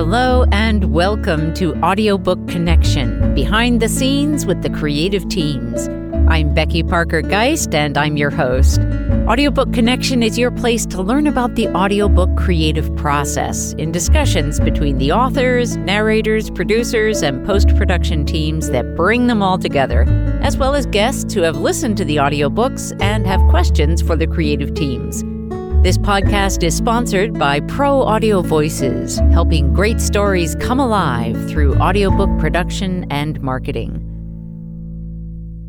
Hello and welcome to Audiobook Connection, behind the scenes with the creative teams. I'm Becky Parker Geist and I'm your host. Audiobook Connection is your place to learn about the audiobook creative process in discussions between the authors, narrators, producers, and post production teams that bring them all together, as well as guests who have listened to the audiobooks and have questions for the creative teams. This podcast is sponsored by Pro Audio Voices, helping great stories come alive through audiobook production and marketing.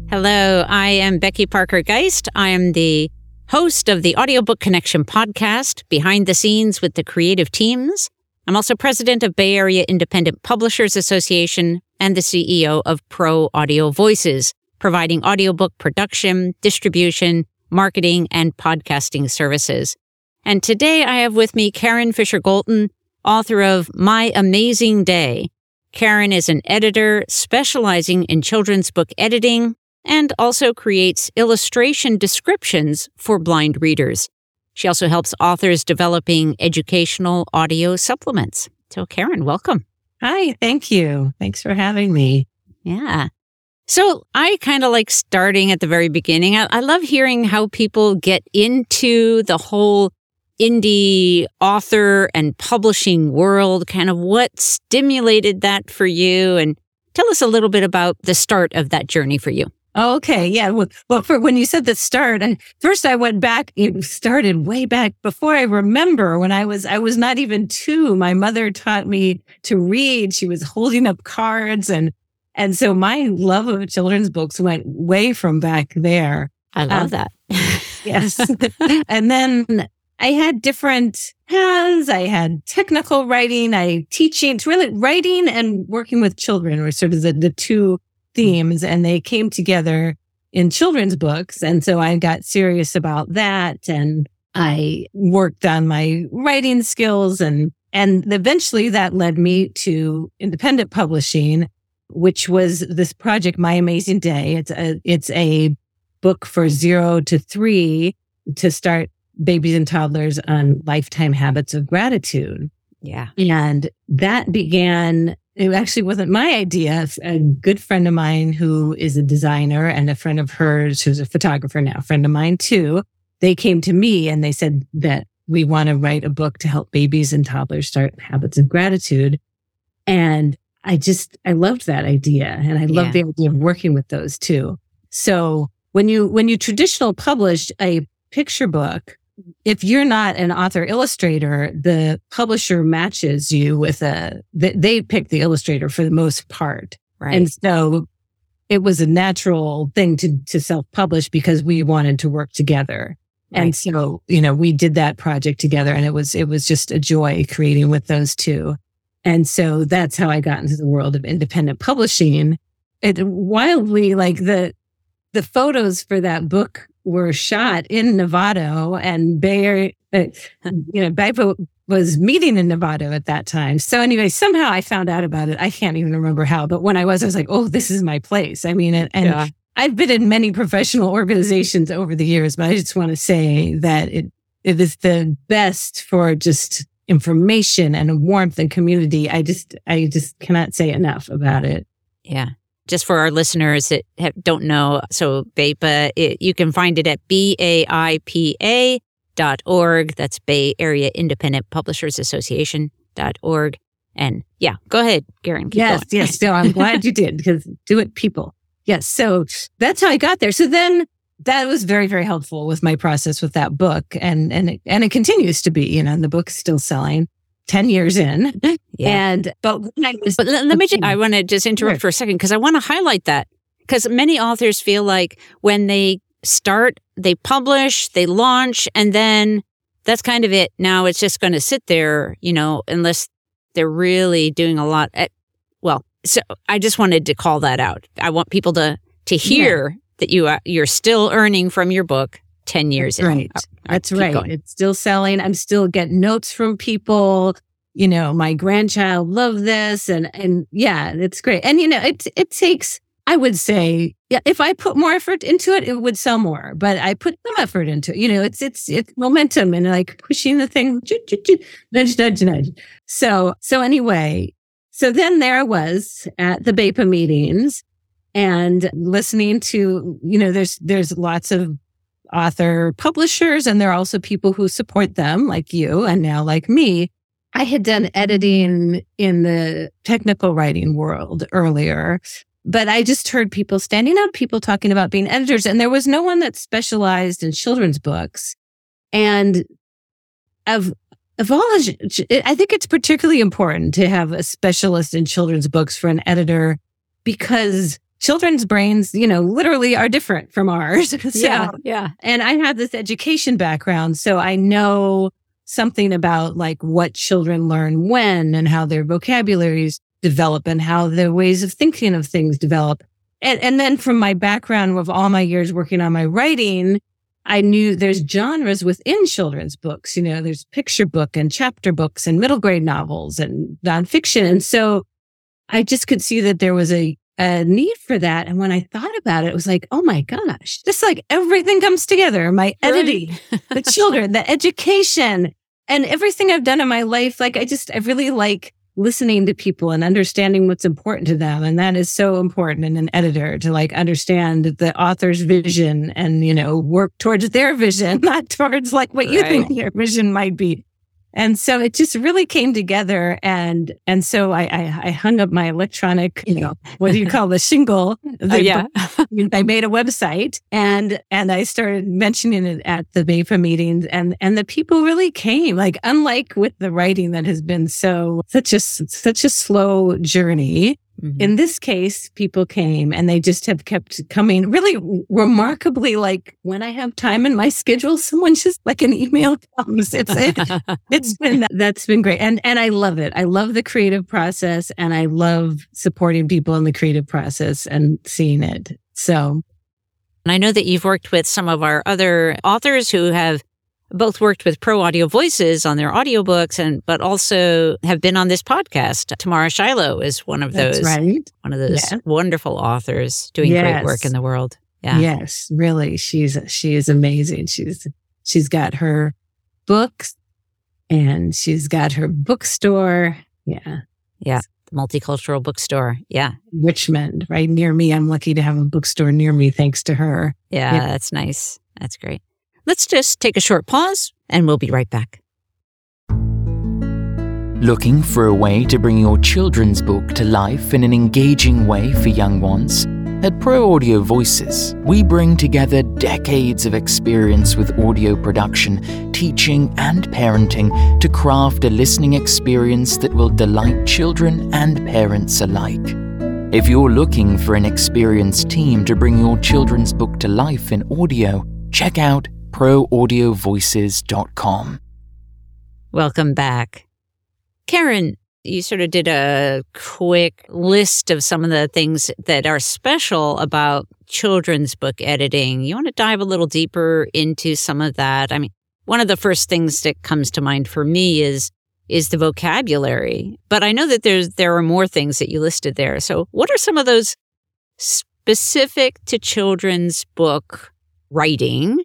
Hello, I am Becky Parker Geist. I am the host of the Audiobook Connection podcast, Behind the Scenes with the Creative Teams. I'm also president of Bay Area Independent Publishers Association and the CEO of Pro Audio Voices, providing audiobook production, distribution, marketing, and podcasting services. And today I have with me Karin Fisher-Golton, author of My Amazing Day. Karin is an editor specializing in children's book editing and also creates illustration descriptions for blind readers. She also helps authors developing educational audio supplements. So, Karin, welcome. Hi, thank you. Thanks for having me. Yeah. So I kind of like starting at the very beginning. I, I, love hearing how people get into the whole indie author and publishing world, kind of what stimulated that for you and tell us a little bit about the start of that journey for you. Okay. Yeah. Well, well, for when you said the start, I, first I went back, it started way back before I remember when I was, I was not even two. My mother taught me to read. She was holding up cards and, and so my love of children's books went way from back there. I love um, that. yes. and then I had different paths. I had technical writing, I teaching. It's really writing and working with children were sort of the, the two themes and they came together in children's books. And so I got serious about that and I worked on my writing skills and, and eventually that led me to independent publishing, which was this project, My Amazing Day. It's a, it's a book for zero to three to start babies and toddlers on lifetime habits of gratitude. Yeah. And that began, it actually wasn't my idea. A good friend of mine who is a designer and a friend of hers who's a photographer now, friend of mine too, they came to me and they said that we want to write a book to help babies and toddlers start habits of gratitude. And I just, I loved that idea. And I love yeah. the idea of working with those too. So when you, when you traditional published a picture book, if you're not an author illustrator, the publisher matches you with a, they pick the illustrator for the most part. Right. And so it was a natural thing to, to self publish because we wanted to work together. Right. And so, you know, we did that project together and it was, it was just a joy creating with those two. And so that's how I got into the world of independent publishing. It wildly like the, the photos for that book were shot in Novato and Bay uh, you know, BAIPA was meeting in Novato at that time. So anyway, somehow I found out about it. I can't even remember how, but when I was, I was like, oh, this is my place. I mean, and, and yeah. I've been in many professional organizations over the years, but I just want to say that it, it is the best for just information and warmth and community. I just, I just cannot say enough about it. Yeah just for our listeners that have, don't know, so BAIPA, it, you can find it at B-A-I-P-A dot org. That's Bay Area Independent Publishers Association dot org. And yeah, go ahead, Karin. yes, going. yes. No, I'm glad you did because do it, people. Yes. So that's how I got there. So then that was very, very helpful with my process with that book. And, and, it, and it continues to be, you know, and the book's still selling. 10 years in. Yeah. And, but was, but let, let me just, I want to just interrupt sure. for a second because I want to highlight that because many authors feel like when they start, they publish, they launch, and then that's kind of it. Now it's just going to sit there, you know, unless they're really doing a lot. At, well, so I just wanted to call that out. I want people to, to hear yeah. that you are, you're still earning from your book 10 years That's Right. That's right. Going. It's still selling. I'm still getting notes from people. You know, my grandchild loved this and, and yeah, it's great. And, you know, it, it takes, I would say, yeah, if I put more effort into it, it would sell more. But I put some effort into it. You know, it's it's it's momentum and like pushing the thing, nudge, nudge, nudge. So so anyway, so then there I was at the BAIPA meetings and listening to, you know, there's there's lots of author publishers and there are also people who support them like you and now like me. I had done editing in the technical writing world earlier but I just heard people standing up, people talking about being editors, and there was no one that specialized in children's books. And of of all, I think it's particularly important to have a specialist in children's books for an editor because children's brains, you know, literally are different from ours. so, yeah, yeah. And I have this education background, so I know something about like what children learn when and how their vocabularies develop and how their ways of thinking of things develop. And, and then from my background of all my years working on my writing, I knew there's genres within children's books. You know, there's picture book and chapter books and middle grade novels and nonfiction. And so I just could see that there was a, a need for that. And when I thought about it, it was like, oh my gosh, just like everything comes together. My editing, right. the children, the education and everything I've done in my life. Like I just, I really like listening to people and understanding what's important to them. And that is so important in an editor to like understand the author's vision and, you know, work towards their vision, not towards like what right. you think your vision might be. And so it just really came together. And, and so I, I, I hung up my electronic, you know, what do you call the shingle? The, uh, yeah. I made a website and, and I started mentioning it at the BAIPA meetings and, and the people really came, like, unlike with the writing that has been so, such a, such a slow journey. Mm-hmm. In this case, people came and they just have kept coming really remarkably like when I have time in my schedule, someone just like an email comes. It's, it, it's been, that's been great. And, and I love it. I love the creative process and I love supporting people in the creative process and seeing it. So. And I know that you've worked with some of our other authors who have both worked with Pro Audio Voices on their audiobooks and but also have been on this podcast. Tamara Shiloh is one of those right. one of those yeah. wonderful authors doing yes. great work in the world. Yeah. Yes, really. She's she is amazing. She's she's got her books and she's got her bookstore. Yeah. Yeah. Multicultural bookstore. Yeah. Richmond, right near me. I'm lucky to have a bookstore near me thanks to her. Yeah, yeah. that's nice. That's great. Let's just take a short pause and we'll be right back. Looking for a way to bring your children's book to life in an engaging way for young ones? At Pro Audio Voices, we bring together decades of experience with audio production, teaching, and parenting to craft a listening experience that will delight children and parents alike. If you're looking for an experienced team to bring your children's book to life in audio, check out proaudiovoices.com. Welcome back. Karin, you sort of did a quick list of some of the things that are special about children's book editing. You want to dive a little deeper into some of that? I mean, one of the first things that comes to mind for me is is the vocabulary. But I know that there's there are more things that you listed there. So, what are some of those specific to children's book writing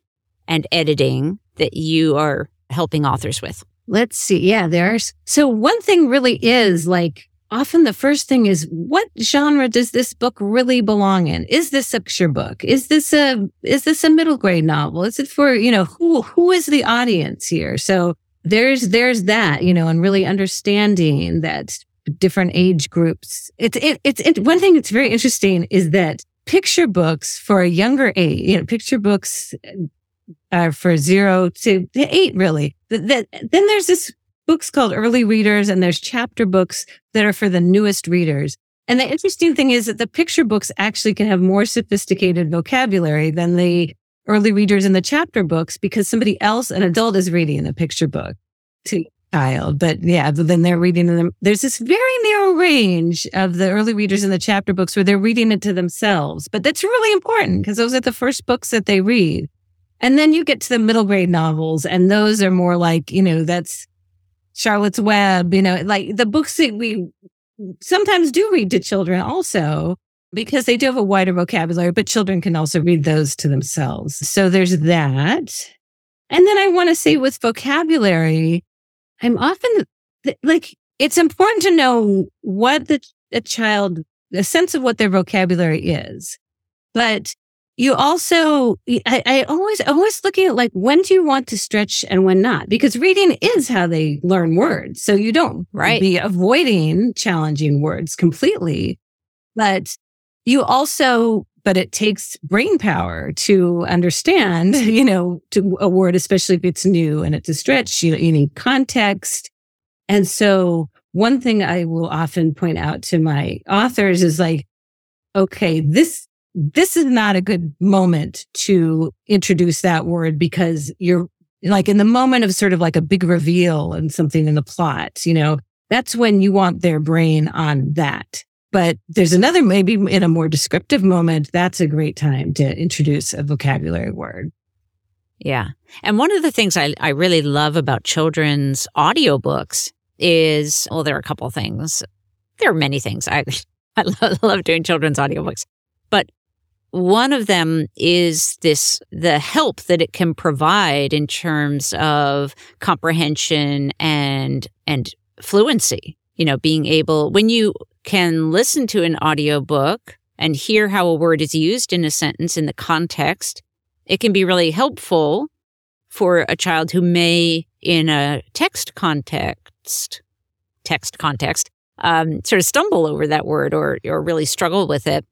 and editing that you are helping authors with? Let's see. Yeah, there's so one thing really is like often the first thing is what genre does this book really belong in? Is this a picture book? Is this a is this a middle grade novel? Is it for, you know, who who is the audience here? So there's there's that, you know, and really understanding that different age groups. It's it, it's it, one thing that's very interesting is that picture books for a younger age, you know, picture books uh, for zero to, eight, really. That, then there's this books called early readers and there's chapter books that are for the newest readers. And the interesting thing is that the picture books actually can have more sophisticated vocabulary than the early readers in the chapter books because somebody else, an adult is reading the picture book to child. But yeah, then they're reading them. There's this very narrow range of the early readers in the chapter books where they're reading it to themselves. But that's really important because those are the first books that they read. And then you get to the middle grade novels, and those are more like, you know, that's Charlotte's Web, you know, like the books that we sometimes do read to children also. because they do have a wider vocabulary, but children can also read those to themselves. So there's that. And then I want to say with vocabulary, I'm often like, it's important to know what the a child, a sense of what their vocabulary is. But you also, I, I always, always looking at like, when do you want to stretch and when not? Because reading is how they learn words. So you don't right. be avoiding challenging words completely, but you also, but it takes brain power to understand, you know, to a word, especially if it's new and it's a stretch, you, you need context. And so one thing I will often point out to my authors is like, okay, this this is not a good moment to introduce that word because you're like in the moment of sort of like a big reveal and something in the plot, you know, that's when you want their brain on that. But there's another, maybe in a more descriptive moment, that's a great time to introduce a vocabulary word. Yeah. And one of the things I, I really love about children's audiobooks is, well, there are a couple things. There are many things. I, I love, love doing children's audiobooks. But one of them is this the help that it can provide in terms of comprehension and and fluency. You know, being able when you can listen to an audiobook and hear how a word is used in a sentence in the context, it can be really helpful for a child who may in a text context text context um, sort of stumble over that word or or really struggle with it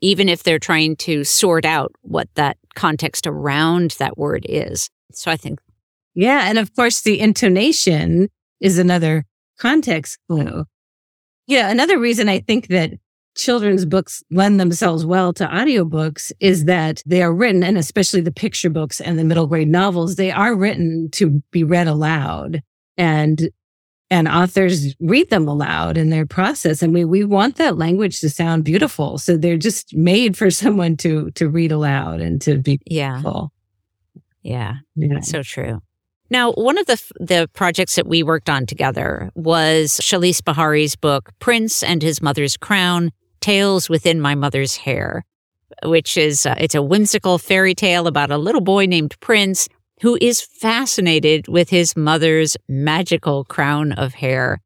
even if they're trying to sort out what that context around that word is. So I think. Yeah. And of course, the intonation is another context clue. Yeah. Another reason I think that children's books lend themselves well to audiobooks is that they are written, and especially the picture books and the middle grade novels, they are written to be read aloud. And and authors read them aloud in their process. And we we want that language to sound beautiful. So they're just made for someone to to read aloud and to be yeah. beautiful. yeah. Yeah. So true. Now one of the the projects that we worked on together was Shalise Bahari's book Prince and His Mother's Crown Tales Within My Mother's Hair which is uh, it's a whimsical fairy tale about a little boy named Prince who is fascinated with his mother's magical crown of hair.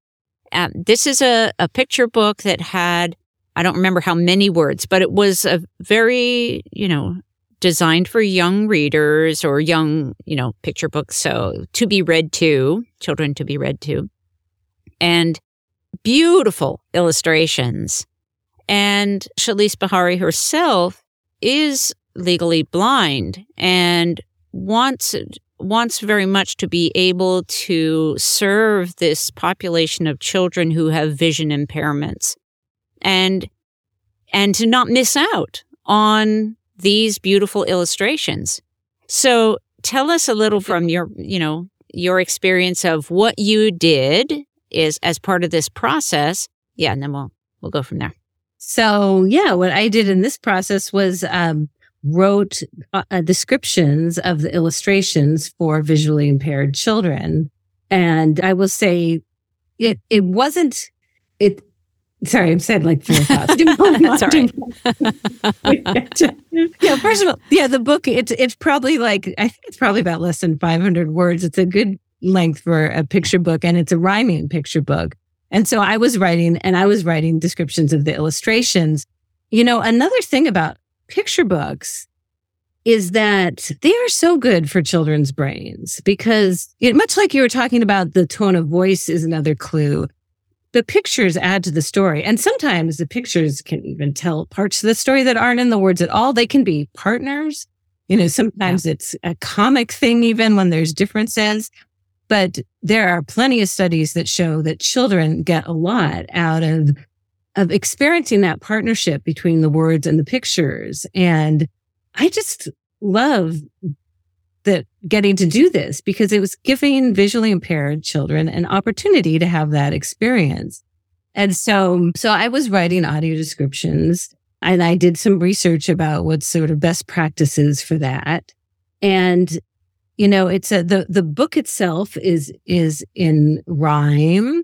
Um, this is a, a picture book that had, I don't remember how many words, but it was a very, you know, designed for young readers or young, you know, picture books. So to be read to, children to be read to. And beautiful illustrations. And Shalise Bahari herself is legally blind and wants wants very much to be able to serve this population of children who have vision impairments and and to not miss out on these beautiful illustrations. So tell us a little from your, you know, your experience of what you did is as part of this process. Yeah, and then we'll we'll go from there. So yeah, what I did in this process was um, wrote uh, uh, descriptions of the illustrations for visually impaired children. And I will say it, it wasn't, it, sorry, I'm saying like four thoughts. That's all right. yeah, first of all, yeah, the book, it's, it's probably like, I think it's probably about less than 500 words. It's a good length for a picture book and it's a rhyming picture book. And so I was writing and I was writing descriptions of the illustrations. You know, another thing about picture books is that they are so good for children's brains because it, much like you were talking about the tone of voice is another clue. The pictures add to the story. And sometimes the pictures can even tell parts of the story that aren't in the words at all. They can be partners. You know, sometimes yeah. it's a comic thing, even when there's differences. But there are plenty of studies that show that children get a lot out of of experiencing that partnership between the words and the pictures. And I just love that getting to do this because it was giving visually impaired children an opportunity to have that experience. And so, so I was writing audio descriptions and I did some research about what sort of best practices for that. And, you know, it's a, the, the book itself is, is in rhyme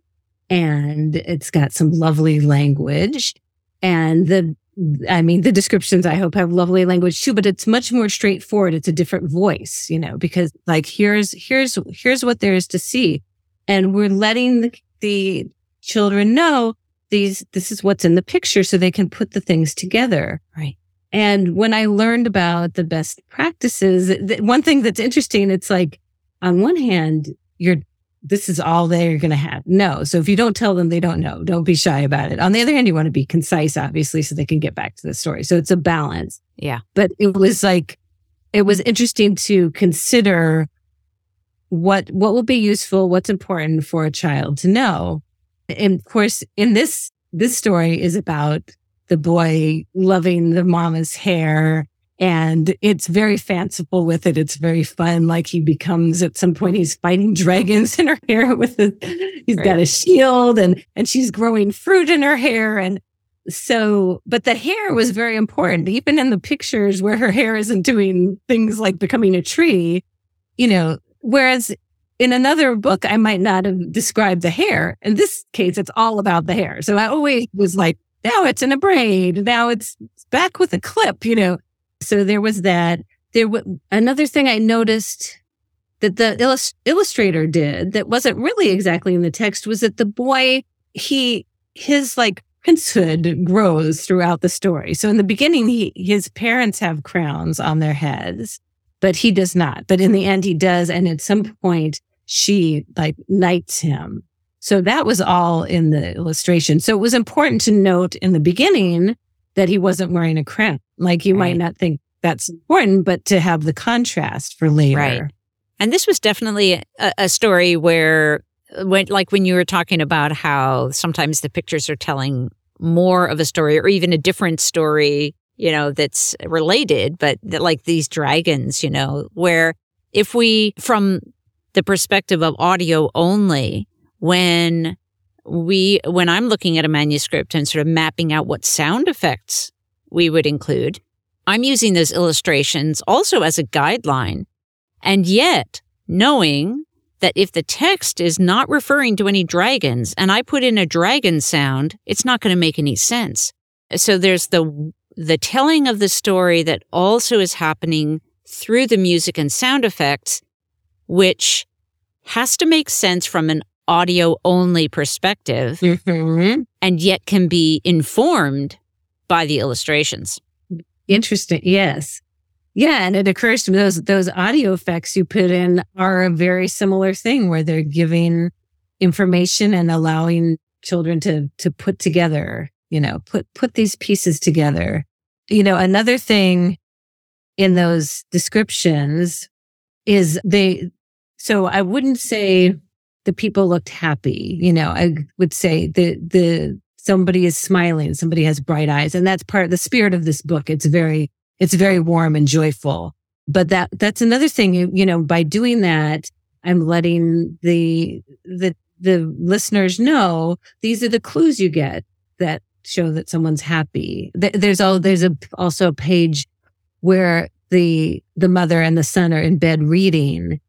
and it's got some lovely language. And the I mean, the descriptions I hope have lovely language too, but it's much more straightforward. It's a different voice, you know, because like here's, here's, here's what there is to see. And we're letting the, the children know these, this is what's in the picture so they can put the things together. Right. And when I learned about the best practices, th- one thing that's interesting, it's like on one hand, you're this is all they're going to have. No. So if you don't tell them, they don't know. Don't be shy about it. On the other hand, you want to be concise, obviously, so they can get back to the story. So it's a balance. Yeah. But it was like, it was interesting to consider what, what will be useful, what's important for a child to know. And of course, in this, this story is about the boy loving the mama's hair and it's very fanciful with it. It's very fun. Like he becomes at some point, he's fighting dragons in her hair with a, he's right. got a shield and, and she's growing fruit in her hair. And so, but the hair was very important. Even in the pictures where her hair isn't doing things like becoming a tree, you know, whereas in another book, I might not have described the hair. In this case, it's all about the hair. So I always was like, now it's in a braid. Now it's back with a clip, you know, so there was that. There w- another thing I noticed that the illust- illustrator did that wasn't really exactly in the text was that the boy he his like princehood grows throughout the story. So in the beginning, he his parents have crowns on their heads, but he does not. But in the end, he does, and at some point, she like knights him. So that was all in the illustration. So it was important to note in the beginning that he wasn't wearing a crown. Like you right. might not think that's important, but to have the contrast for later. Right. And this was definitely a, a story where, uh, when, like when you were talking about how sometimes the pictures are telling more of a story or even a different story, you know, that's related, but that, like these dragons, you know, where if we, from the perspective of audio only, when we, when I'm looking at a manuscript and sort of mapping out what sound effects we would include, I'm using those illustrations also as a guideline. And yet, knowing that if the text is not referring to any dragons and I put in a dragon sound, it's not going to make any sense. So there's the, the telling of the story that also is happening through the music and sound effects, which has to make sense from an audio only perspective mm-hmm. and yet can be informed by the illustrations. Interesting. Yes. Yeah. And it occurs to me those, those audio effects you put in are a very similar thing where they're giving information and allowing children to, to put together, you know, put, put these pieces together. You know, another thing in those descriptions is they, so I wouldn't say the people looked happy. You know, I would say the, the, somebody is smiling, somebody has bright eyes. And that's part of the spirit of this book. It's very, it's very warm and joyful. But that, that's another thing, you know, by doing that, I'm letting the, the, the listeners know these are the clues you get that show that someone's happy. There's all, there's a, also a page where the, the mother and the son are in bed reading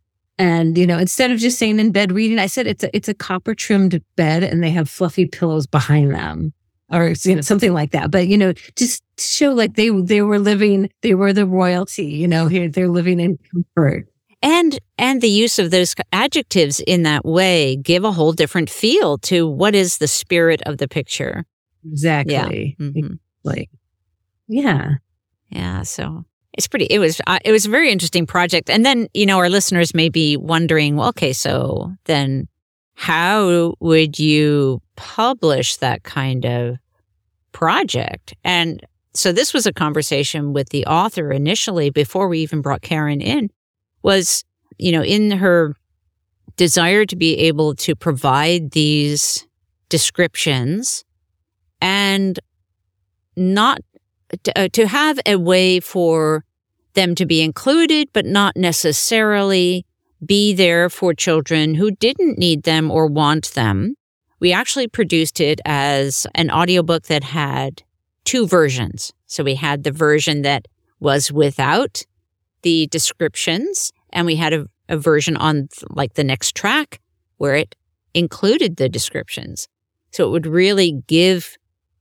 and, you know, instead of just saying in bed reading, I said it's a, it's a copper trimmed bed and they have fluffy pillows behind them or, you know, something like that. But, you know, just show like they, they were living, they were the royalty, you know, here they're living in comfort. And, and the use of those adjectives in that way give a whole different feel to what is the spirit of the picture. Exactly. Yeah. Mm-hmm. Like, yeah. Yeah. So it's pretty it was uh, it was a very interesting project. And then you know our listeners may be wondering well okay so then how would you publish that kind of project? And so this was a conversation with the author initially before we even brought Karin in was you know in her desire to be able to provide these descriptions and not to, uh, to have a way for them to be included, but not necessarily be there for children who didn't need them or want them. We actually produced it as an audiobook that had two versions. So we had the version that was without the descriptions, and we had a, a version on like the next track where it included the descriptions. So it would really give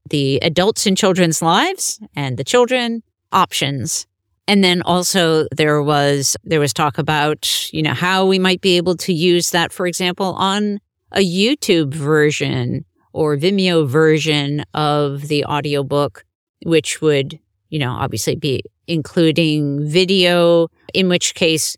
the adults in children's lives and the children options. And then also there was, there was talk about, you know, how we might be able to use that, for example, on a YouTube version or Vimeo version of the audiobook, which would, you know, obviously be including video, in which case,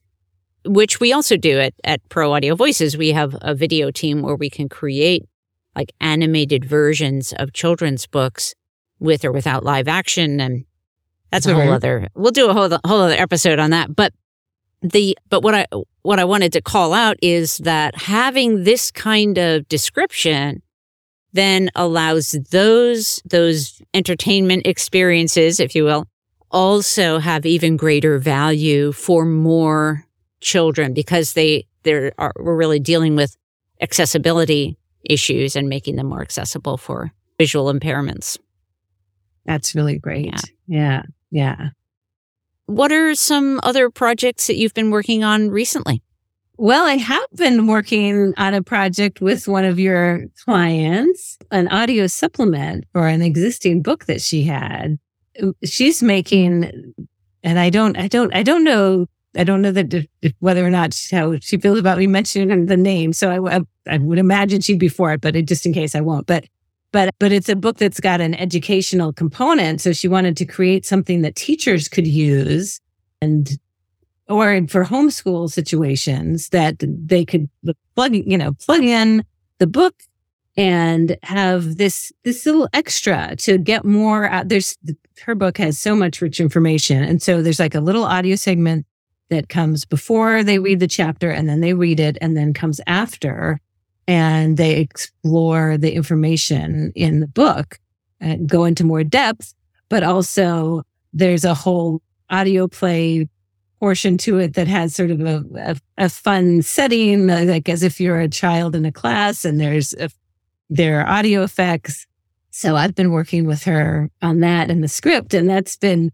which we also do at, at Pro Audio Voices. We have a video team where we can create like animated versions of children's books with or without live action. And that's a whole mm-hmm. other, we'll do a whole, whole other episode on that. But the, but what I, what I wanted to call out is that having this kind of description then allows those, those entertainment experiences, if you will, also have even greater value for more children because they, they're, are, we're really dealing with accessibility issues and making them more accessible for visual impairments. That's really great. Yeah. Yeah. yeah. What are some other projects that you've been working on recently? Well, I have been working on a project with one of your clients, an audio supplement for an existing book that she had. She's making, and I don't, I don't, I don't know, I don't know that whether or not how she feels about me mentioning the name. So I, I would imagine she'd be for it, but it, just in case I won't. But but but it's a book that's got an educational component. So she wanted to create something that teachers could use and or for homeschool situations that they could plug, you know, plug in the book and have this, this little extra to get more out. There's her book has so much rich information. And so there's like a little audio segment that comes before they read the chapter and then they read it and then comes after and they explore the information in the book and go into more depth. But also there's a whole audio play portion to it that has sort of a, a, a fun setting, uh, like as if you're a child in a class and there's a, there are audio effects. So I've been working with her on that and the script. And that's been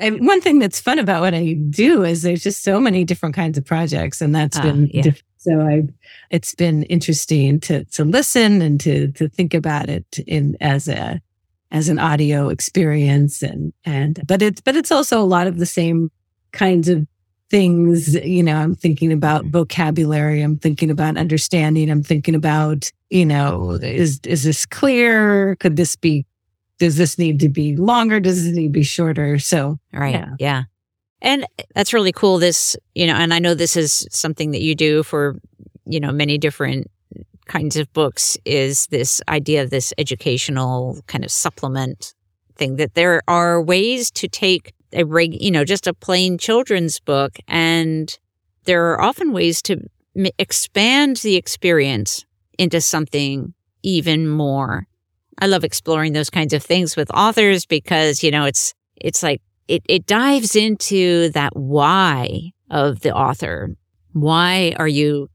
and one thing that's fun about what I do is there's just so many different kinds of projects. And that's uh, been, yeah. diff- so I, it's been interesting to, to listen and to, to think about it in as a, as an audio experience and, and, but it's, but it's also a lot of the same kinds of things. You know, I'm thinking about vocabulary. I'm thinking about understanding. I'm thinking about, you know, is, is this clear? Could this be, does this need to be longer? Does it need to be shorter? So, right. Yeah. yeah. And that's really cool. This, you know, and I know this is something that you do for, you know, many different kinds of books is this idea of this educational kind of supplement thing that there are ways to take a reg, you know, just a plain children's book. And there are often ways to m- expand the experience into something even more. I love exploring those kinds of things with authors because, you know, it's, it's like, it, it dives into that why of the author. Why are you,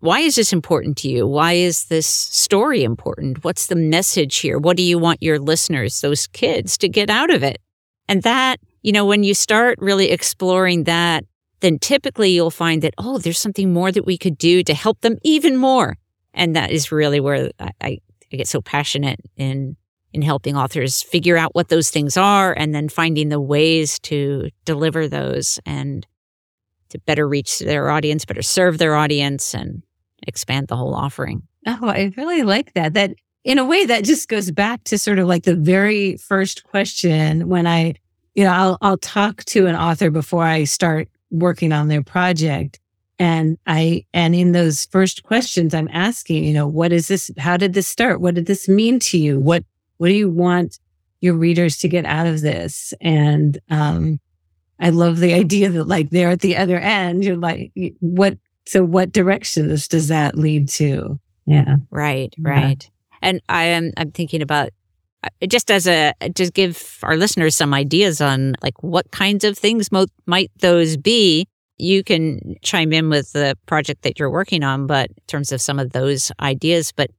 why is this important to you? Why is this story important? What's the message here? What do you want your listeners, those kids, to get out of it? And that you know, when you start really exploring that, then typically you'll find that, oh, there's something more that we could do to help them even more. And that is really where I, I get so passionate in in helping authors figure out what those things are and then finding the ways to deliver those and to better reach their audience, better serve their audience and expand the whole offering. Oh, I really like that. That in a way that just goes back to sort of like the very first question when I you know, I'll, I'll talk to an author before I start working on their project. And I, and in those first questions, I'm asking, you know, what is this? How did this start? What did this mean to you? What, what do you want your readers to get out of this? And, um, I love the idea that like there at the other end, you're like, what, so what directions does that lead to? Yeah. Right. Right. Yeah. And I am, I'm thinking about uh, just as a just give our listeners some ideas on like what kinds of things mo- might those be you can chime in with the project that you're working on but in terms of some of those ideas but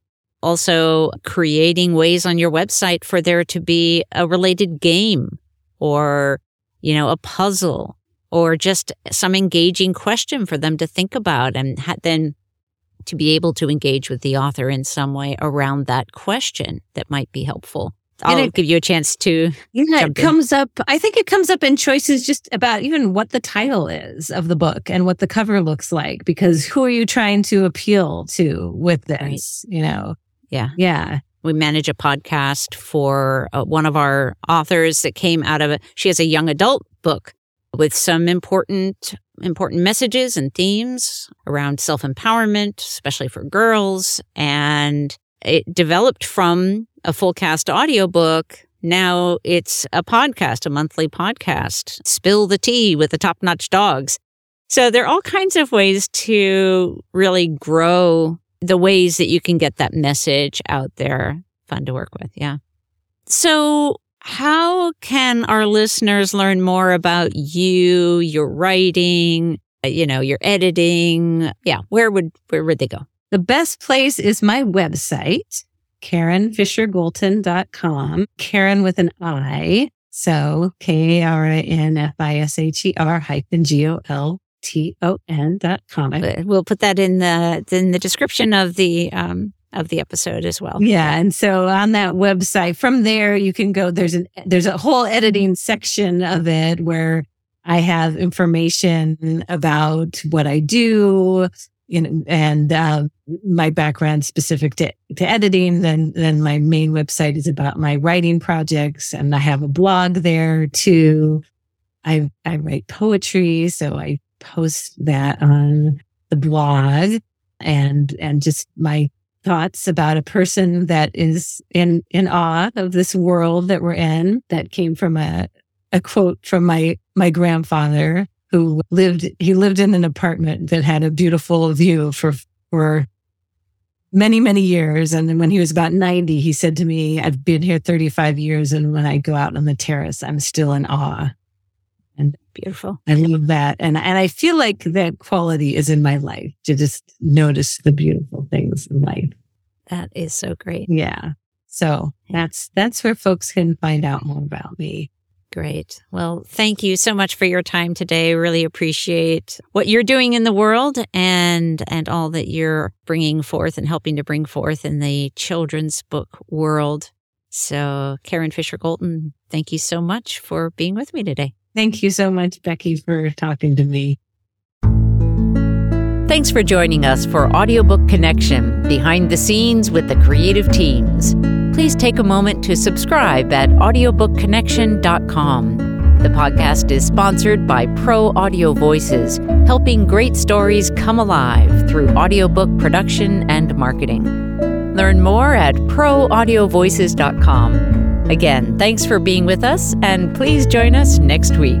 also creating ways on your website for there to be a related game or you know a puzzle or just some engaging question for them to think about and ha- then to be able to engage with the author in some way around that question that might be helpful I'll it- give you a chance to. Yeah, it in. comes up. I think it comes up in choices just about even what the title is of the book and what the cover looks like. Because who are you trying to appeal to with this? You know? Yeah. Yeah. We manage a podcast for uh, one of our authors that came out of it. She has a young adult book with some important important messages and themes around self-empowerment, especially for girls, and it developed from a full cast audiobook. Now it's a podcast, a monthly podcast. Spill the tea with the top-notch dogs. So there are all kinds of ways to really grow the ways that you can get that message out there. Fun to work with. Yeah. So how can our listeners learn more about you, your writing, you know, your editing? Yeah. Where would, where would they go? The best place is my website, KarinFisherGolton.com. Karin with an I. So K A R I N F I S H E R hyphen G O L T O N dot com. We'll put that in the, in the description of the, um, of the episode as well. Yeah. And so on that website, from there, you can go, there's an, there's a whole editing section of it where I have information about what I do, you know, and, uh, my background specific to, to editing. Then, then my main website is about my writing projects and I have a blog there too. I, I write poetry. So I post that on the blog and, and just my thoughts about a person that is in in awe of this world that we're in that came from a a quote from my my grandfather who lived he lived in an apartment that had a beautiful view for for many many years and then when he was about 90 he said to me I've been here 35 years and when I go out on the terrace I'm still in awe And Beautiful. I love that. And and I feel like that quality is in my life to just notice the beautiful things in life. That is so great. Yeah. So that's that's where folks can find out more about me. Great. Well, thank you so much for your time today. Really appreciate what you're doing in the world and and all that you're bringing forth and helping to bring forth in the children's book world. So, Karin Fisher-Golton, thank you so much for being with me today. Thank you so much, Becky, for talking to me. Thanks for joining us for Audiobook Connection Behind the Scenes with the Creative Teams. Please take a moment to subscribe at audiobookconnection.com. The podcast is sponsored by Pro Audio Voices, helping great stories come alive through audiobook production and marketing. Learn more at proaudiovoices.com. Again, thanks for being with us, and please join us next week.